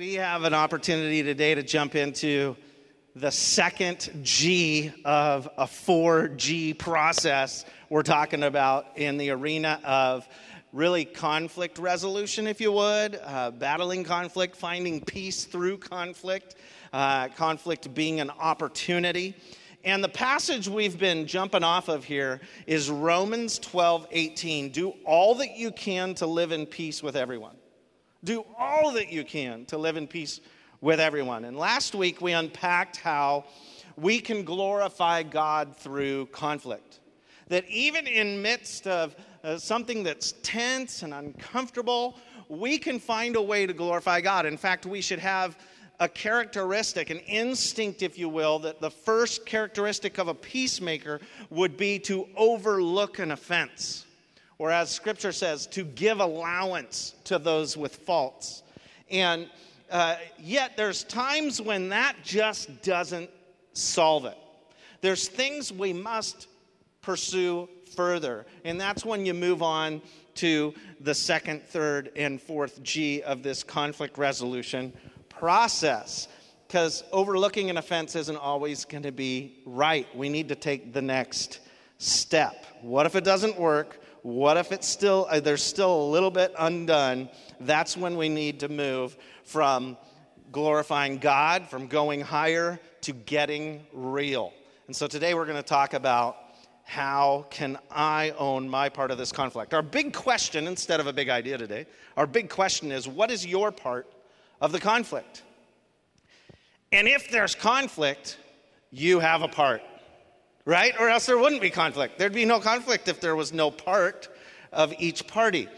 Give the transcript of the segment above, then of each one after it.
we have an opportunity today to jump into the second G of a 4G process we're talking about in the arena of really conflict resolution, if you would, uh, battling conflict, finding peace through conflict, uh, conflict being an opportunity. And the passage we've been jumping off of here is Romans 12 18. Do all that you can to live in peace with everyone. Do all that you can to live in peace with everyone. And last week we unpacked how we can glorify God through conflict. That even in midst of uh, something that's tense and uncomfortable, we can find a way to glorify God. In fact, we should have a characteristic, an instinct, if you will, that the first characteristic of a peacemaker would be to overlook an offense. Or, as scripture says, to give allowance to those with faults. And uh, yet, there's times when that just doesn't solve it. There's things we must pursue further. And that's when you move on to the second, third, and fourth G of this conflict resolution process. Because overlooking an offense isn't always going to be right. We need to take the next step. What if it doesn't work? What if it's still uh, there's still a little bit undone? That's when we need to move from glorifying God, from going higher to getting real. And so today we're going to talk about how can I own my part of this conflict? Our big question, instead of a big idea today, our big question is what is your part of the conflict? And if there's conflict, you have a part, right? Or else there wouldn't be conflict. There'd be no conflict if there was no part of each party.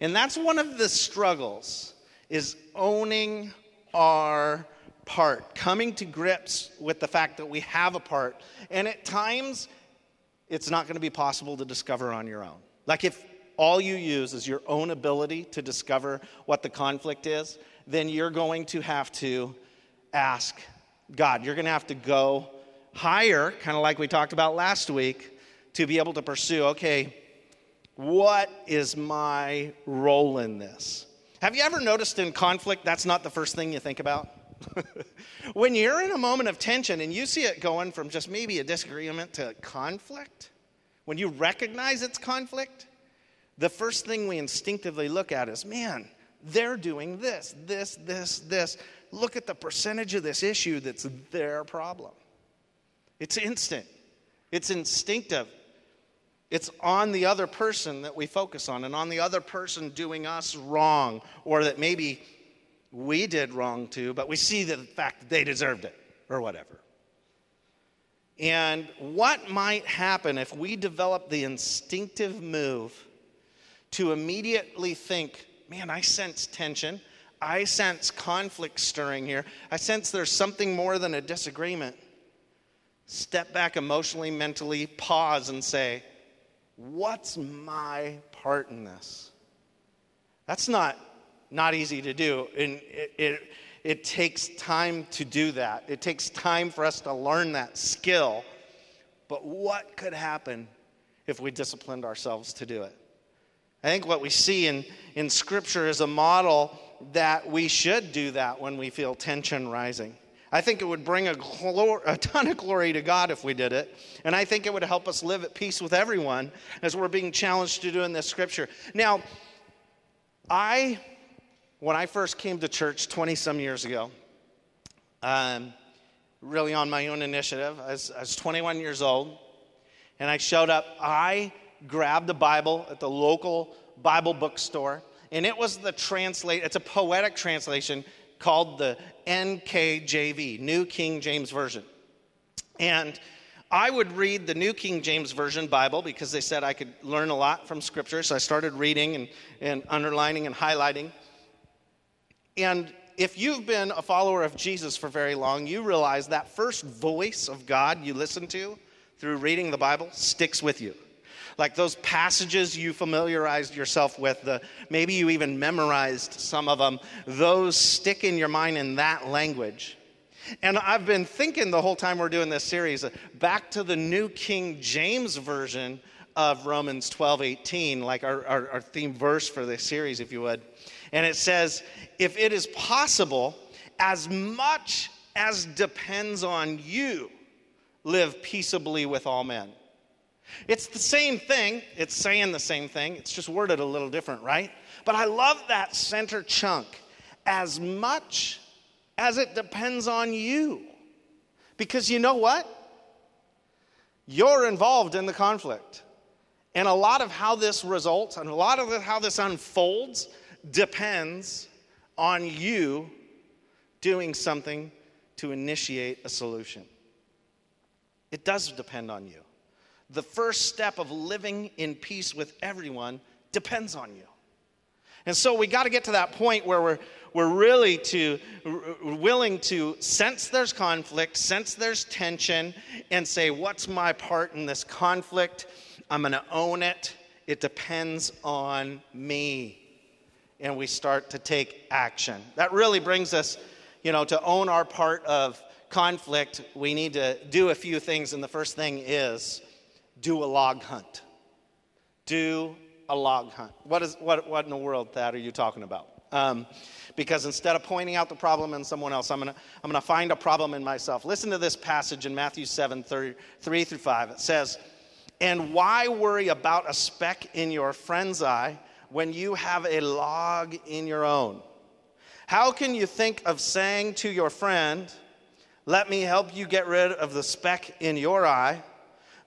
And that's one of the struggles is owning our part, coming to grips with the fact that we have a part. And at times it's not going to be possible to discover on your own. Like if all you use is your own ability to discover what the conflict is, then you're going to have to ask God. You're going to have to go higher, kind of like we talked about last week, to be able to pursue okay, what is my role in this? Have you ever noticed in conflict that's not the first thing you think about? when you're in a moment of tension and you see it going from just maybe a disagreement to conflict, when you recognize it's conflict, the first thing we instinctively look at is man, they're doing this, this, this, this. Look at the percentage of this issue that's their problem. It's instant, it's instinctive. It's on the other person that we focus on, and on the other person doing us wrong, or that maybe we did wrong too, but we see the fact that they deserved it or whatever. And what might happen if we develop the instinctive move to immediately think, man, I sense tension. I sense conflict stirring here. I sense there's something more than a disagreement. Step back emotionally, mentally, pause and say, what's my part in this? That's not not easy to do. And it, it, it takes time to do that. It takes time for us to learn that skill. But what could happen if we disciplined ourselves to do it? I think what we see in, in Scripture is a model that we should do that when we feel tension rising. I think it would bring a, glor- a ton of glory to God if we did it. And I think it would help us live at peace with everyone as we're being challenged to do in this Scripture. Now, I when I first came to church 20 some years ago, um, really on my own initiative, I was, I was 21 years old, and I showed up. I grabbed a Bible at the local Bible bookstore, and it was the translate. It's a poetic translation called the NKJV, New King James Version, and I would read the New King James Version Bible because they said I could learn a lot from Scripture. So I started reading and, and underlining and highlighting. And if you've been a follower of Jesus for very long, you realize that first voice of God you listen to through reading the Bible sticks with you. Like those passages you familiarized yourself with, the, maybe you even memorized some of them, those stick in your mind in that language. And I've been thinking the whole time we're doing this series back to the New King James Version of Romans 12 18, like our, our, our theme verse for this series, if you would. And it says, If it is possible, as much as depends on you, live peaceably with all men. It's the same thing. It's saying the same thing. It's just worded a little different, right? But I love that center chunk. As much as it depends on you. Because you know what? You're involved in the conflict. And a lot of how this results and a lot of how this unfolds depends on you doing something to initiate a solution. It does depend on you. The first step of living in peace with everyone depends on you. And so we got to get to that point where we're, we're really to, willing to sense there's conflict, sense there's tension, and say, what's my part in this conflict? I'm going to own it. It depends on me. And we start to take action. That really brings us, you know, to own our part of conflict. We need to do a few things. And the first thing is do a log hunt. Do a log hunt. What, is, what, what in the world, Thad, are you talking about? Um, because instead of pointing out the problem in someone else, I'm going to I'm to find a problem in myself. Listen to this passage in Matthew 7 3 through 5. It says, And why worry about a speck in your friend's eye when you have a log in your own? How can you think of saying to your friend, Let me help you get rid of the speck in your eye,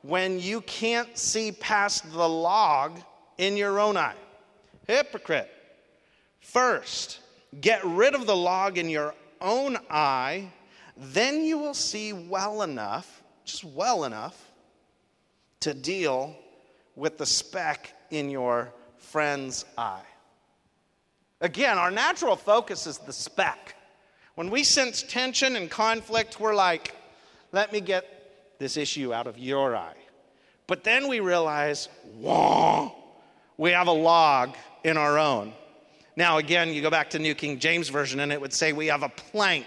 when you can't see past the log in your own eye? Hypocrite. First, get rid of the log in your own eye, then you will see well enough, just well enough, to deal with the speck in your friend's eye. Again, our natural focus is the speck. When we sense tension and conflict, we're like, let me get this issue out of your eye. But then we realize, whoa, we have a log in our own. Now, again, you go back to New King James Version, and it would say we have a plank.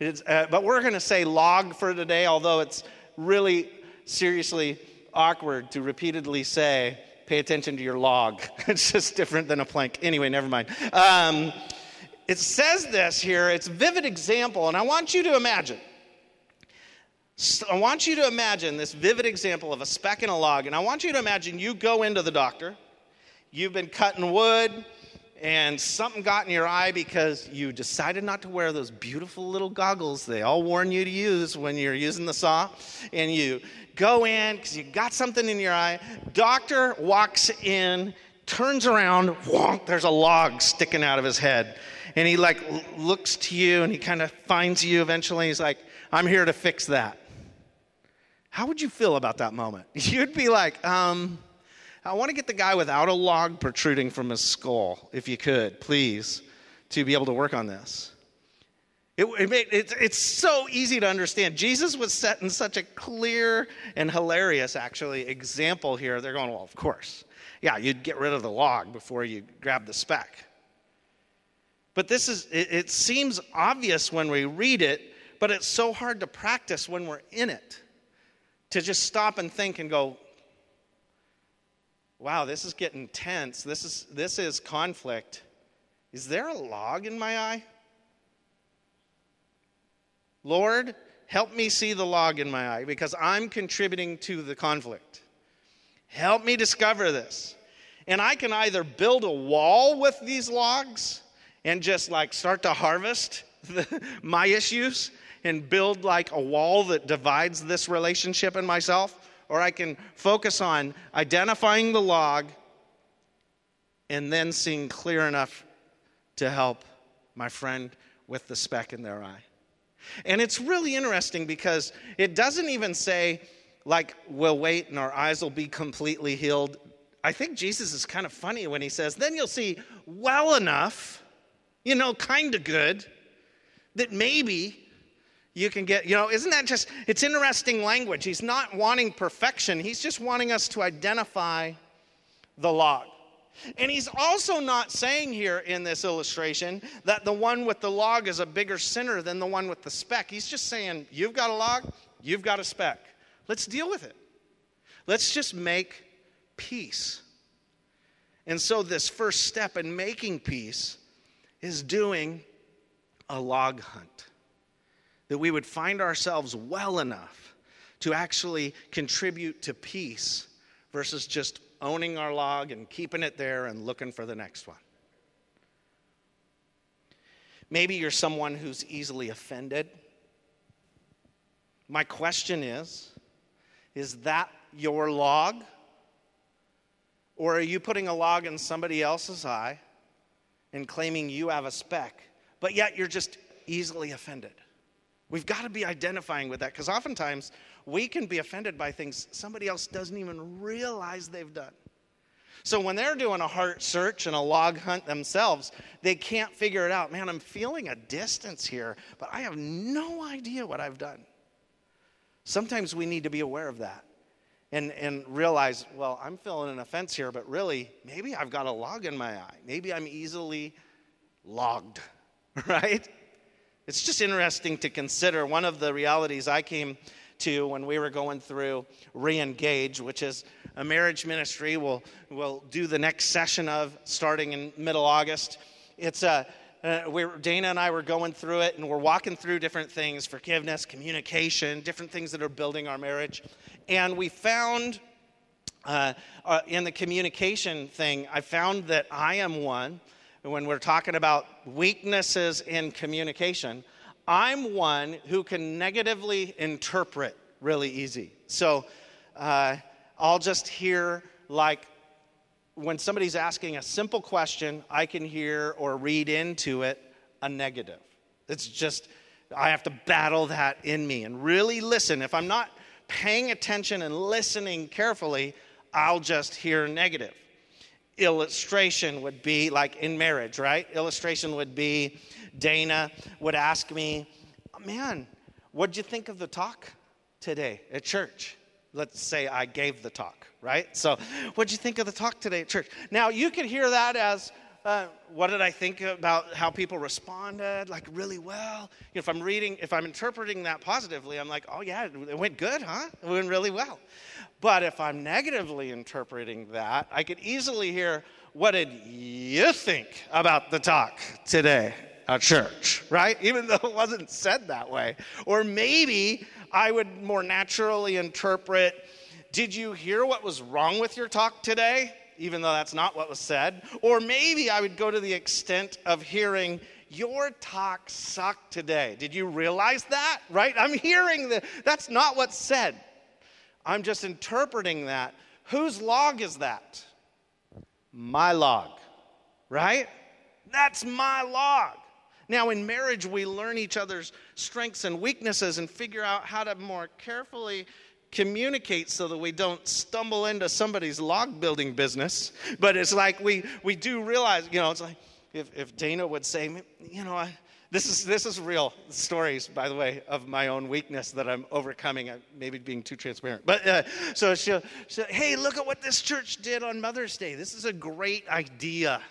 Uh, but we're going to say log for today, although it's really seriously awkward to repeatedly say, pay attention to your log. it's just different than a plank. Anyway, never mind. Um, it says this here, it's a vivid example, and I want you to imagine. I want you to imagine this vivid example of a speck in a log, and I want you to imagine you go into the doctor, you've been cutting wood, and something got in your eye because you decided not to wear those beautiful little goggles they all warn you to use when you're using the saw, and you go in because you got something in your eye. Doctor walks in, turns around, there's a log sticking out of his head. And he like looks to you and he kind of finds you eventually. He's like, I'm here to fix that. How would you feel about that moment? You'd be like, um, I want to get the guy without a log protruding from his skull, if you could, please, to be able to work on this. It, it, it, it's so easy to understand. Jesus was setting such a clear and hilarious, actually, example here. They're going, well, of course. Yeah, you'd get rid of the log before you grab the speck. But this is, it, it seems obvious when we read it, but it's so hard to practice when we're in it. To just stop and think and go, wow, this is getting tense. This is, this is conflict. Is there a log in my eye? Lord, help me see the log in my eye because I'm contributing to the conflict. Help me discover this. And I can either build a wall with these logs and just like start to harvest the, my issues and build like a wall that divides this relationship and myself, or I can focus on identifying the log and then seeing clear enough to help my friend with the speck in their eye. And it's really interesting because it doesn't even say, like, we'll wait and our eyes will be completely healed. I think Jesus is kind of funny when he says, then you'll see well enough, you know, kind of good, that maybe you can get, you know, isn't that just, it's interesting language. He's not wanting perfection, he's just wanting us to identify the log. And he's also not saying here in this illustration that the one with the log is a bigger sinner than the one with the speck. He's just saying, you've got a log, you've got a speck. Let's deal with it. Let's just make peace. And so, this first step in making peace is doing a log hunt, that we would find ourselves well enough to actually contribute to peace versus just owning our log and keeping it there and looking for the next one. Maybe you're someone who's easily offended. My question is is that your log? Or are you putting a log in somebody else's eye and claiming you have a speck, but yet you're just easily offended? We've got to be identifying with that because oftentimes we can be offended by things somebody else doesn't even realize they've done. So when they're doing a heart search and a log hunt themselves, they can't figure it out. Man, I'm feeling a distance here, but I have no idea what I've done. Sometimes we need to be aware of that and, and realize, well, I'm feeling an offense here, but really, maybe I've got a log in my eye. Maybe I'm easily logged, right? It's just interesting to consider. One of the realities I came to when we were going through Reengage, which is a marriage ministry we'll, we'll do the next session of starting in middle August. It's a uh, we Dana and I were going through it, and we're walking through different things forgiveness, communication, different things that are building our marriage. And we found uh, uh, in the communication thing, I found that I am one, when we're talking about weaknesses in communication, I'm one who can negatively interpret really easy. So uh, I'll just hear like when somebody's asking a simple question, I can hear or read into it a negative. It's just, I have to battle that in me and really listen. If I'm not paying attention and listening carefully, I'll just hear negative. Illustration would be like in marriage, right? Illustration would be Dana would ask me, Man, what'd you think of the talk today at church? Let's say I gave the talk right? So, what'd you think of the talk today at church? Now, you could hear that as, uh, what did I think about how people responded? Like, really well. You know, if I'm reading, if I'm interpreting that positively, I'm like, oh, yeah, it went good, huh? It went really well. But if I'm negatively interpreting that, I could easily hear, what did you think about the talk today? at church, right? Even though it wasn't said that way. Or maybe I would more naturally interpret did you hear what was wrong with your talk today? Even though that's not what was said. Or maybe I would go to the extent of hearing, Your talk sucked today. Did you realize that? Right? I'm hearing that. That's not what's said. I'm just interpreting that. Whose log is that? My log, right? That's my log. Now, in marriage, we learn each other's strengths and weaknesses and figure out how to more carefully communicate so that we don't stumble into somebody's log building business. But it's like we, we do realize, you know, it's like if, if Dana would say, you know, I, this is, this is real stories, by the way, of my own weakness that I'm overcoming. I maybe being too transparent. But uh, so she'll, she'll, hey, look at what this church did on Mother's Day. This is a great idea,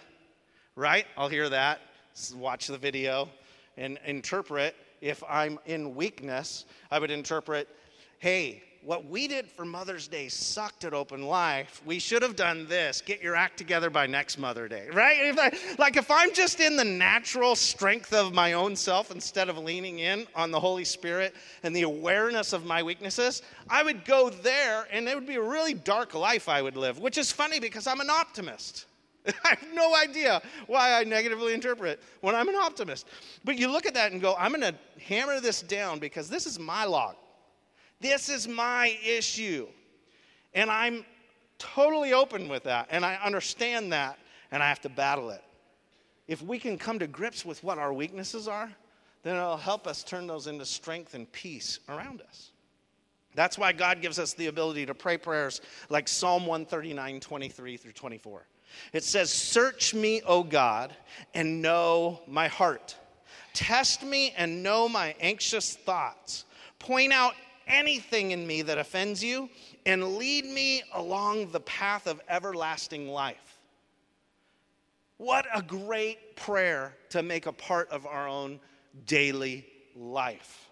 right? I'll hear that, watch the video, and interpret. If I'm in weakness, I would interpret, hey, what we did for Mother's Day sucked at Open Life. We should have done this. Get your act together by next Mother Day, right? If I, like if I'm just in the natural strength of my own self instead of leaning in on the Holy Spirit and the awareness of my weaknesses, I would go there and it would be a really dark life I would live, which is funny because I'm an optimist. I have no idea why I negatively interpret when I'm an optimist. But you look at that and go, I'm going to hammer this down because this is my log. This is my issue. And I'm totally open with that. And I understand that. And I have to battle it. If we can come to grips with what our weaknesses are, then it'll help us turn those into strength and peace around us. That's why God gives us the ability to pray prayers like Psalm 139, 23 through 24. It says, Search me, O God, and know my heart. Test me and know my anxious thoughts. Point out anything in me that offends you and lead me along the path of everlasting life. What a great prayer to make a part of our own daily life.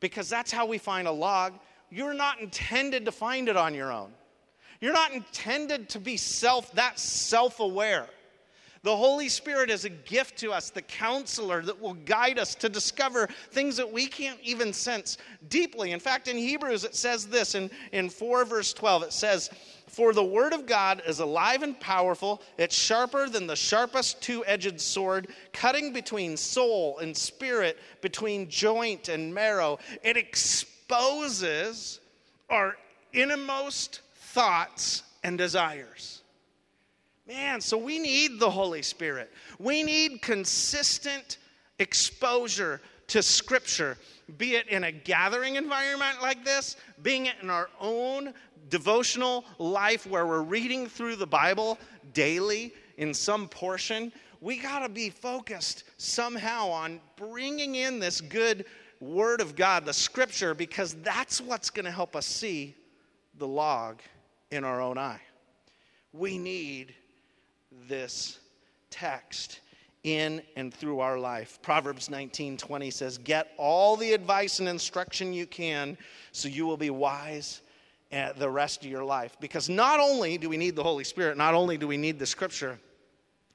Because that's how we find a log. You're not intended to find it on your own. You're not intended to be self that self-aware. The Holy Spirit is a gift to us, the counselor that will guide us to discover things that we can't even sense deeply. In fact, in Hebrews, it says this in, in 4 verse 12 it says, For the word of God is alive and powerful, it's sharper than the sharpest two edged sword, cutting between soul and spirit, between joint and marrow. It exposes our innermost thoughts and desires. Man, so we need the Holy Spirit. We need consistent exposure to Scripture, be it in a gathering environment like this, being it in our own devotional life where we're reading through the Bible daily in some portion. We got to be focused somehow on bringing in this good Word of God, the Scripture, because that's what's going to help us see the log in our own eye. We need this text in and through our life. Proverbs 19:20 says, "Get all the advice and instruction you can so you will be wise eh, the rest of your life." Because not only do we need the Holy Spirit, not only do we need the scripture,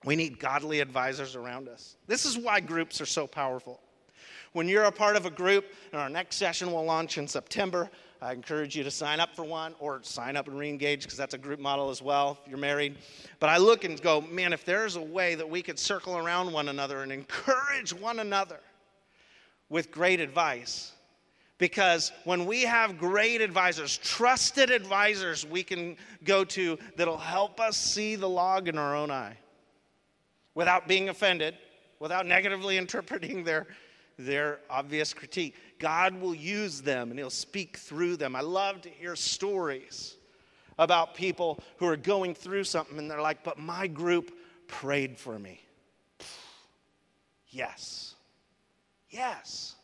we need godly advisors around us. This is why groups are so powerful. When you're a part of a group, and our next session will launch in September, I encourage you to sign up for one or sign up and re engage because that's a group model as well if you're married. But I look and go, man, if there's a way that we could circle around one another and encourage one another with great advice, because when we have great advisors, trusted advisors we can go to that'll help us see the log in our own eye without being offended, without negatively interpreting their, their obvious critique. God will use them and He'll speak through them. I love to hear stories about people who are going through something and they're like, but my group prayed for me. Yes. Yes.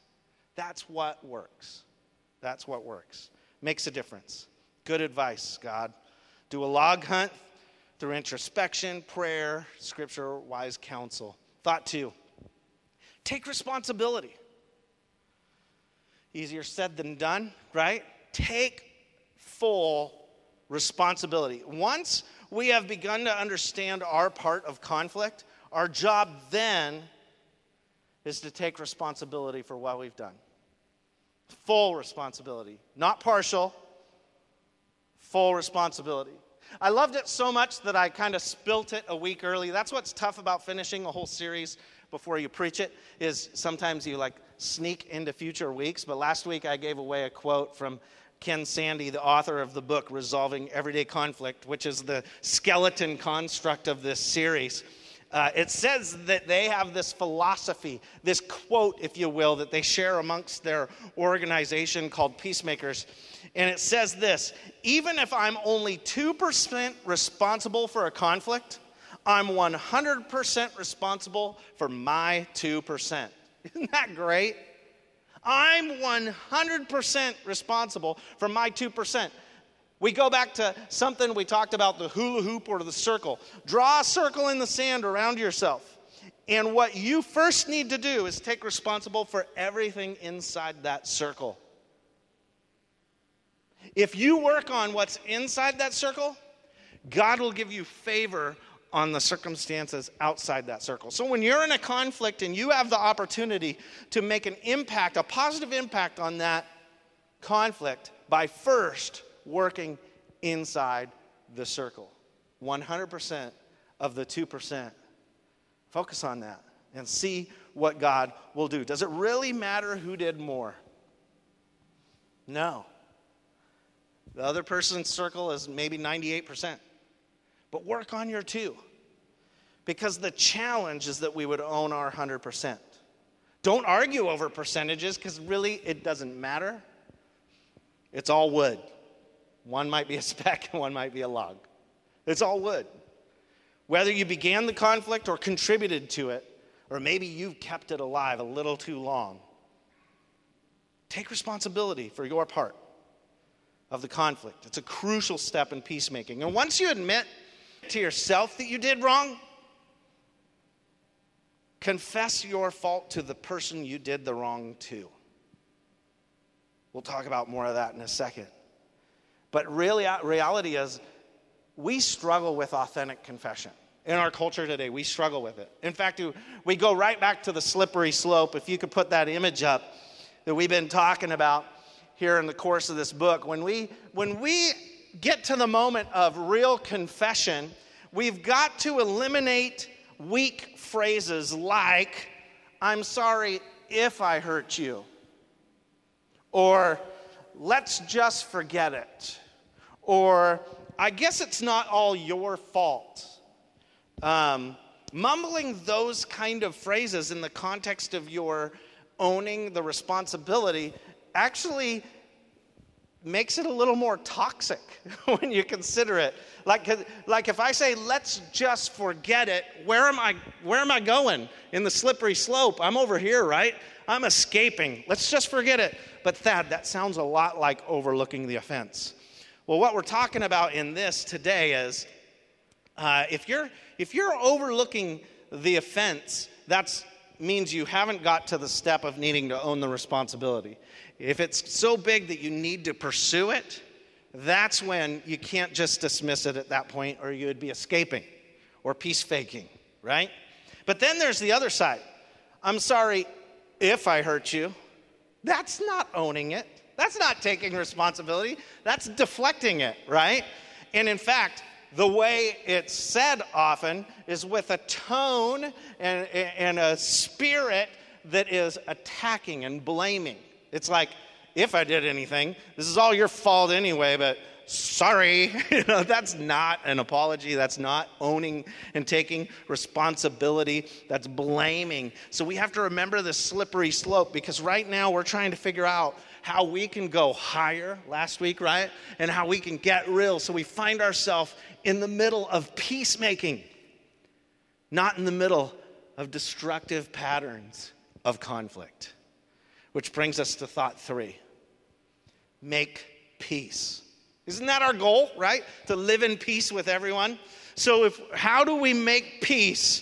That's what works. That's what works. Makes a difference. Good advice, God. Do a log hunt through introspection, prayer, scripture, wise counsel. Thought two take responsibility. Easier said than done, right? Take full responsibility. Once we have begun to understand our part of conflict, our job then is to take responsibility for what we've done. Full responsibility, not partial, full responsibility. I loved it so much that I kind of spilt it a week early. That's what's tough about finishing a whole series before you preach it is sometimes you like sneak into future weeks. But last week I gave away a quote from Ken Sande, the author of the book Resolving Everyday Conflict, which is the skeleton construct of this series. Uh, it says that they have this philosophy, this quote, if you will, that they share amongst their organization called Peacemakers. And it says this even if I'm only 2% responsible for a conflict, I'm 100% responsible for my 2%. Isn't that great? I'm 100% responsible for my 2%. We go back to something we talked about the hula hoop or the circle. Draw a circle in the sand around yourself. And what you first need to do is take responsible for everything inside that circle. If you work on what's inside that circle, God will give you favor on the circumstances outside that circle. So when you're in a conflict and you have the opportunity to make an impact, a positive impact on that conflict by first working inside the circle. 100% of the 2%. Focus on that and see what God will do. Does it really matter who did more? No. The other person's circle is maybe 98%. But work on your two. Because the challenge is that we would own our 100%. Don't argue over percentages because really it doesn't matter. It's all wood. One might be a speck and one might be a log. It's all wood. Whether you began the conflict or contributed to it, or maybe you've kept it alive a little too long, take responsibility for your part of the conflict. It's a crucial step in peacemaking. And once you admit to yourself that you did wrong, confess your fault to the person you did the wrong to. We'll talk about more of that in a second. But really, uh, reality is, we struggle with authentic confession. in our culture today. We struggle with it. In fact, we go right back to the slippery slope. If you could put that image up that we've been talking about here in the course of this book, when we when we get to the moment of real confession, we've got to eliminate weak phrases like, I'm sorry if I hurt you, or let's just forget it, or I guess it's not all your fault. Um, mumbling those kind of phrases in the context of your owning the responsibility actually makes it a little more toxic when you consider it. Like, like if I say, let's just forget it, where am I, where am I going? In the slippery slope. I'm over here, right? I'm escaping. Let's just forget it. But Thad, that sounds a lot like overlooking the offense. Well, what we're talking about in this today is uh, if, you're, if you're overlooking the offense, that means you haven't got to the step of needing to own the responsibility. If it's so big that you need to pursue it, that's when you can't just dismiss it at that point or you would be escaping or peace faking, right? But then there's the other side. I'm sorry if I hurt you. That's not owning it. That's not taking responsibility. That's deflecting it, right? And in fact, the way it's said often is with a tone and, and a spirit that is attacking and blaming. It's like, if I did anything, this is all your fault anyway, but sorry. you know, that's not an apology. That's not owning and taking responsibility. That's blaming. So we have to remember the slippery slope because right now we're trying to figure out how we can go higher last week, right? And how we can get real. So we find ourselves in the middle of peacemaking, not in the middle of destructive patterns of conflict. Which brings us to thought three make peace. Isn't that our goal, right? To live in peace with everyone. So, if how do we make peace?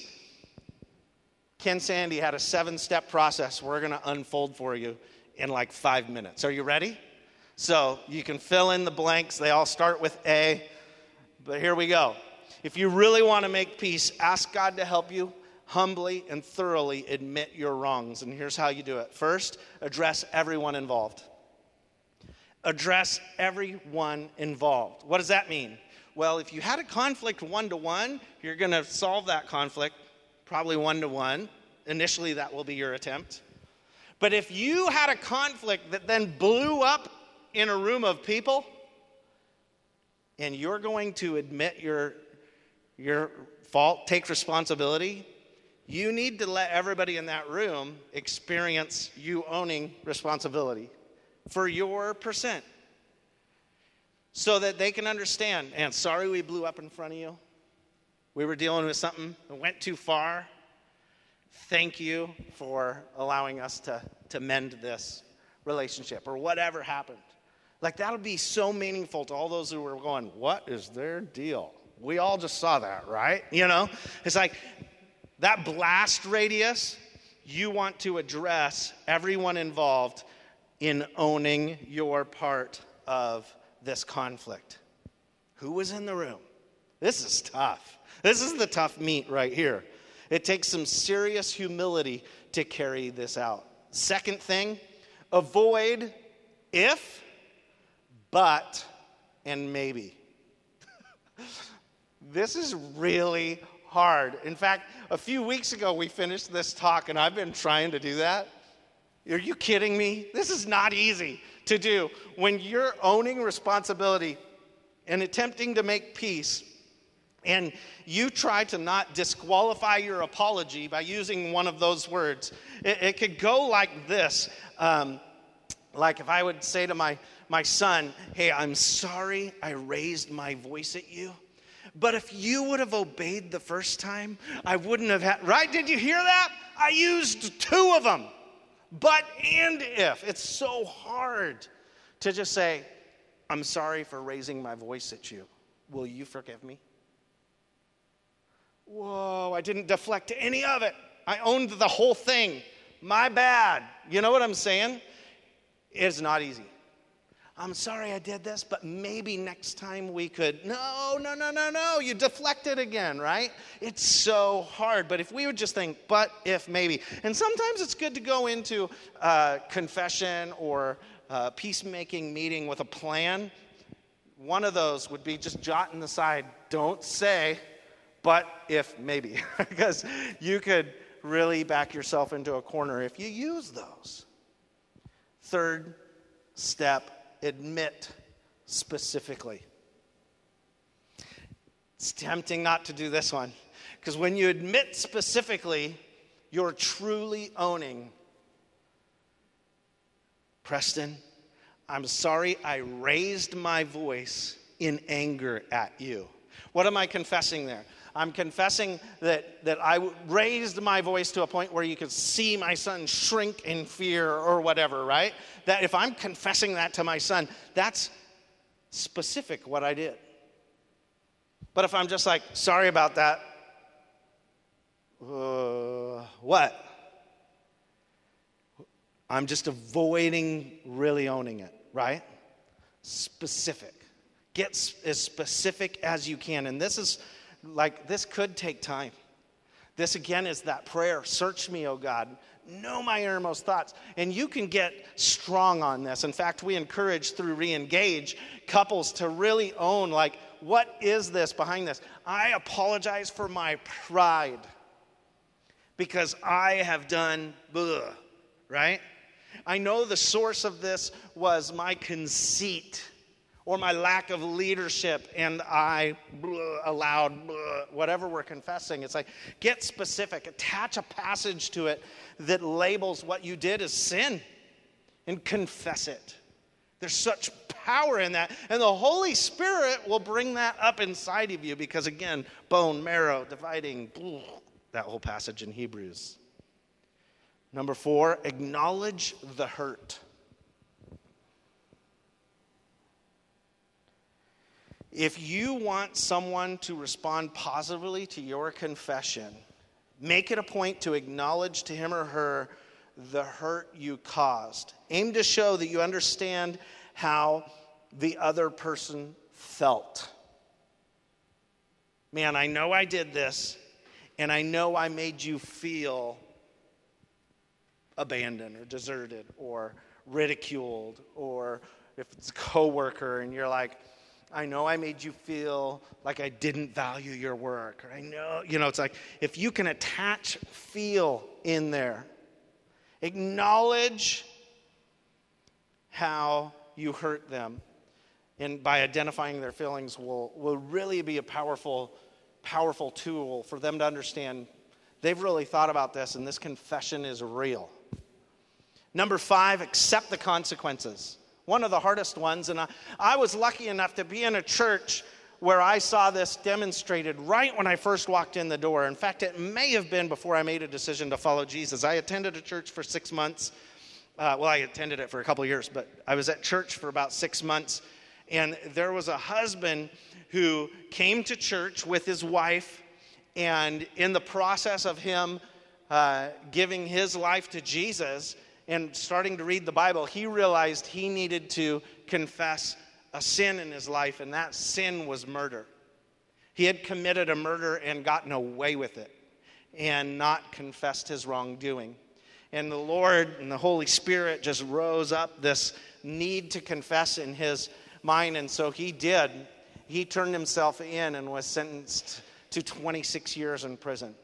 Ken Sande had a seven step process we're going to unfold for you in like five minutes. Are you ready? So, you can fill in the blanks. They all start with A, but here we go. If you really want to make peace, ask God to help you humbly and thoroughly admit your wrongs. And here's how you do it first, address everyone involved. Address everyone involved. What does that mean? Well, if you had a conflict one to one, you're going to solve that conflict probably one to one. Initially, that will be your attempt. But if you had a conflict that then blew up in a room of people, and you're going to admit your, your fault, take responsibility, you need to let everybody in that room experience you owning responsibility for your percent so that they can understand. And sorry we blew up in front of you. We were dealing with something that went too far. Thank you for allowing us to, to mend this relationship or whatever happened. Like, that'll be so meaningful to all those who are going, What is their deal? We all just saw that, right? You know? It's like, that blast radius, you want to address everyone involved in owning your part of this conflict. Who was in the room? This is tough. This is the tough meat right here. It takes some serious humility to carry this out. Second thing, avoid if, but, and maybe. this is really hard. In fact, a few weeks ago we finished this talk, and I've been trying to do that. Are you kidding me? This is not easy to do. When you're owning responsibility and attempting to make peace, and you try to not disqualify your apology by using one of those words, it, it could go like this. Um, like if I would say to my, my son, Hey, I'm sorry I raised my voice at you. But if you would have obeyed the first time, I wouldn't have had, right? Did you hear that? I used two of them. But and if. It's so hard to just say, I'm sorry for raising my voice at you. Will you forgive me? Whoa, I didn't deflect any of it. I owned the whole thing. My bad. You know what I'm saying? It's not easy. I'm sorry I did this, but maybe next time we could. No, no, no, no, no. You deflect it again, right? It's so hard. But if we would just think, but if maybe. And sometimes it's good to go into uh, confession or uh, peacemaking meeting with a plan. One of those would be just jot in the side, don't say, but if maybe, because you could really back yourself into a corner if you use those. Third step admit specifically. It's tempting not to do this one because when you admit specifically, you're truly owning. Preston, I'm sorry I raised my voice in anger at you. What am I confessing there? I'm confessing that, that I raised my voice to a point where you could see my son shrink in fear or whatever, right? That if I'm confessing that to my son, that's specific what I did. But if I'm just like, sorry about that, uh, what? I'm just avoiding really owning it, right? Specific. Get as specific as you can. And this is like this could take time. This again is that prayer Search me, O God. Know my innermost thoughts. And you can get strong on this. In fact, we encourage through Reengage couples to really own, like, what is this behind this? I apologize for my pride because I have done, blah, right? I know the source of this was my conceit or my lack of leadership and I allowed whatever we're confessing. It's like get specific, attach a passage to it that labels what you did as sin and confess it. There's such power in that. And the Holy Spirit will bring that up inside of you because, again, bone, marrow, dividing, that whole passage in Hebrews. Number four, acknowledge the hurt. If you want someone to respond positively to your confession, make it a point to acknowledge to him or her the hurt you caused. Aim to show that you understand how the other person felt. Man, I know I did this, and I know I made you feel abandoned or deserted or ridiculed, or if it's a coworker and you're like, I know I made you feel like I didn't value your work. Or I know, you know, it's like if you can attach feel in there, acknowledge how you hurt them. And by identifying their feelings will, will really be a powerful, powerful tool for them to understand they've really thought about this and this confession is real. Number five, accept the consequences one of the hardest ones. And I, I was lucky enough to be in a church where I saw this demonstrated right when I first walked in the door. In fact, it may have been before I made a decision to follow Jesus. I attended a church for six months. Uh, well, I attended it for a couple years, but I was at church for about six months. And there was a husband who came to church with his wife. And in the process of him uh, giving his life to Jesus, and starting to read the Bible, he realized he needed to confess a sin in his life, and that sin was murder. He had committed a murder and gotten away with it and not confessed his wrongdoing. And the Lord and the Holy Spirit just rose up this need to confess in his mind, and so he did. He turned himself in and was sentenced to 26 years in prison.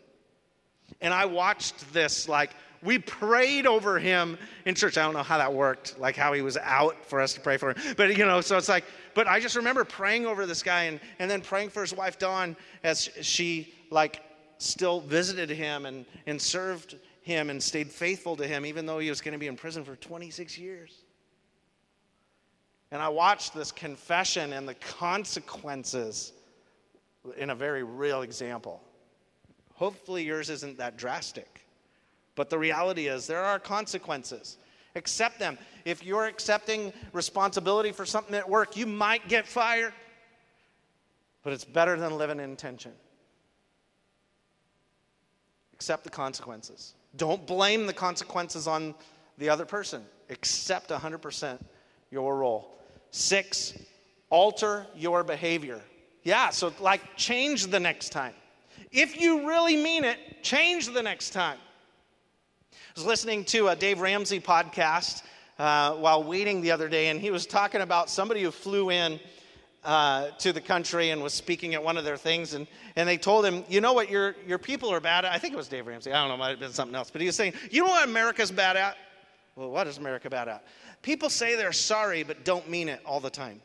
And I watched this like we prayed over him in church. I don't know how that worked, like how he was out for us to pray for him. But, you know, so it's like, but I just remember praying over this guy and, and then praying for his wife, Dawn, as she, like, still visited him and, and served him and stayed faithful to him, even though he was going to be in prison for 26 years. And I watched this confession and the consequences in a very real example. Hopefully, yours isn't that drastic. But the reality is, there are consequences. Accept them. If you're accepting responsibility for something at work, you might get fired, but it's better than living in tension. Accept the consequences. Don't blame the consequences on the other person. Accept 100% your role. Six, alter your behavior. Yeah, so like change the next time. If you really mean it, change the next time. I was listening to a Dave Ramsey podcast uh, while waiting the other day, and he was talking about somebody who flew in uh, to the country and was speaking at one of their things, and, and they told him, You know what your, your people are bad at? I think it was Dave Ramsey. I don't know, it might have been something else. But he was saying, You know what America's bad at? Well, what is America bad at? People say they're sorry, but don't mean it all the time.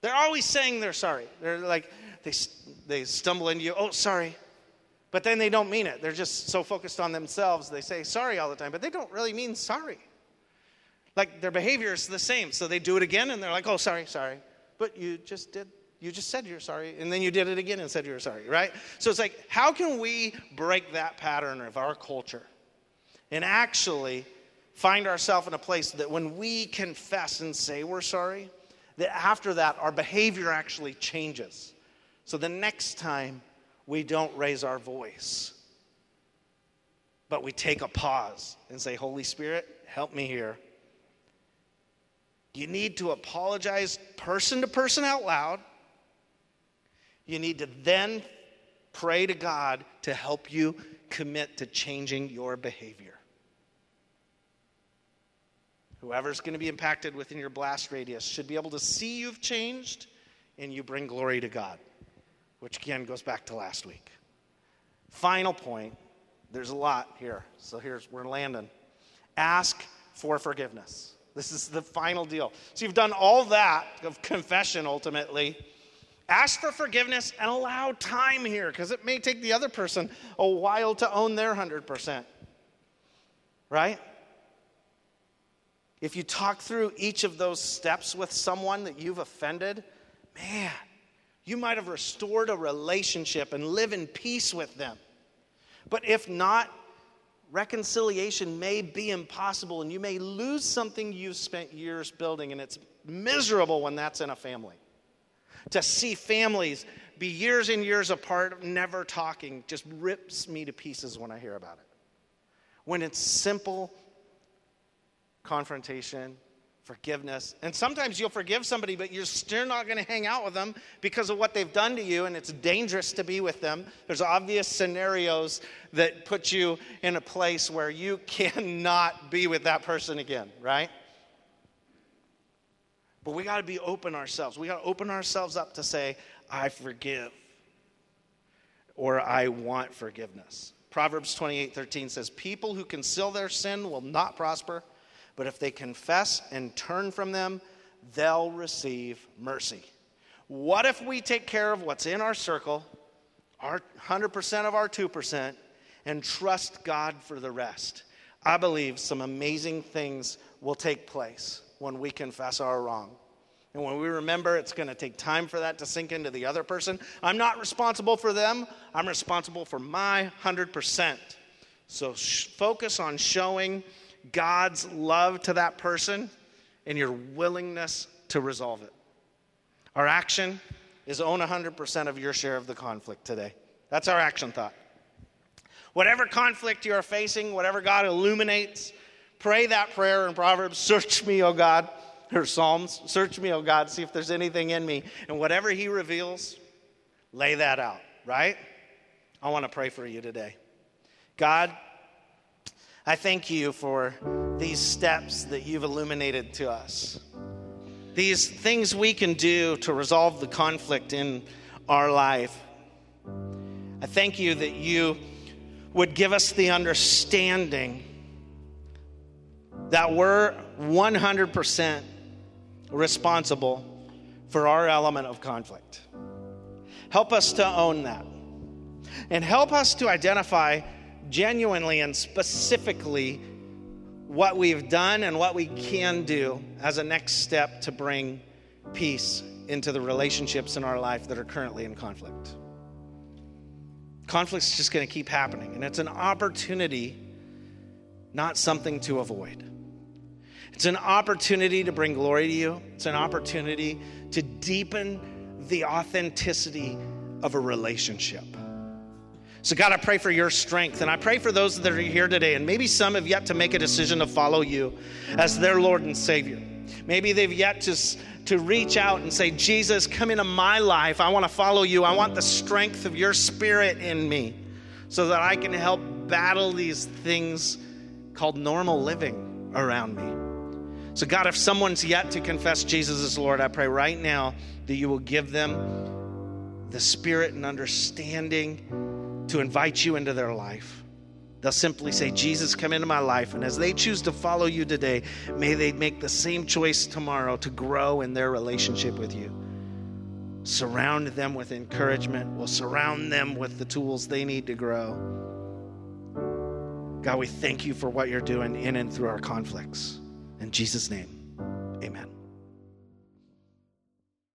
They're always saying they're sorry. They're like, they, they stumble into you, oh, sorry. But then they don't mean it. They're just so focused on themselves, they say sorry all the time, but they don't really mean sorry. Like their behavior is the same. So they do it again and they're like, oh, sorry, sorry. But you just did, you just said you're sorry. And then you did it again and said you're sorry, right? So it's like, how can we break that pattern of our culture and actually find ourselves in a place that when we confess and say we're sorry, that after that, our behavior actually changes. So the next time, we don't raise our voice, but we take a pause and say, Holy Spirit, help me here. You need to apologize person to person out loud. You need to then pray to God to help you commit to changing your behavior. Whoever's going to be impacted within your blast radius should be able to see you've changed and you bring glory to God, which again goes back to last week. Final point there's a lot here, so here's we're landing. Ask for forgiveness. This is the final deal. So you've done all that of confession ultimately. Ask for forgiveness and allow time here because it may take the other person a while to own their 100%. Right? If you talk through each of those steps with someone that you've offended, man, you might have restored a relationship and live in peace with them. But if not, reconciliation may be impossible and you may lose something you've spent years building, and it's miserable when that's in a family. To see families be years and years apart, never talking, just rips me to pieces when I hear about it. When it's simple confrontation, forgiveness. And sometimes you'll forgive somebody, but you're still not going to hang out with them because of what they've done to you, and it's dangerous to be with them. There's obvious scenarios that put you in a place where you cannot be with that person again, right? But we got to be open ourselves. We got to open ourselves up to say, I forgive, or I want forgiveness. Proverbs 28 13 says, People who conceal their sin will not prosper but if they confess and turn from them, they'll receive mercy. What if we take care of what's in our circle, our 100% of our 2%, and trust God for the rest? I believe some amazing things will take place when we confess our wrong. And when we remember it's going to take time for that to sink into the other person, I'm not responsible for them, I'm responsible for my 100%. So sh- focus on showing God's love to that person and your willingness to resolve it. Our action is own 100% of your share of the conflict today. That's our action thought. Whatever conflict you are facing, whatever God illuminates, pray that prayer in Proverbs Search me, O God, or Psalms, search me, O God, see if there's anything in me. And whatever He reveals, lay that out, right? I want to pray for you today. God, I thank you for these steps that you've illuminated to us. These things we can do to resolve the conflict in our life. I thank you that you would give us the understanding that we're 100% responsible for our element of conflict. Help us to own that. And help us to identify genuinely and specifically what we've done and what we can do as a next step to bring peace into the relationships in our life that are currently in conflict. Conflict's just going to keep happening, and it's an opportunity, not something to avoid. It's an opportunity to bring glory to you. It's an opportunity to deepen the authenticity of a relationship. So, God, I pray for your strength. And I pray for those that are here today, and maybe some have yet to make a decision to follow you as their Lord and Savior. Maybe they've yet to, to reach out and say, Jesus, come into my life. I want to follow you. I want the strength of your spirit in me so that I can help battle these things called normal living around me. So, God, if someone's yet to confess Jesus as Lord, I pray right now that you will give them the spirit and understanding to invite you into their life. They'll simply say, Jesus, come into my life. And as they choose to follow you today, may they make the same choice tomorrow to grow in their relationship with you. Surround them with encouragement. We'll surround them with the tools they need to grow. God, we thank you for what you're doing in and through our conflicts. In Jesus' name, amen.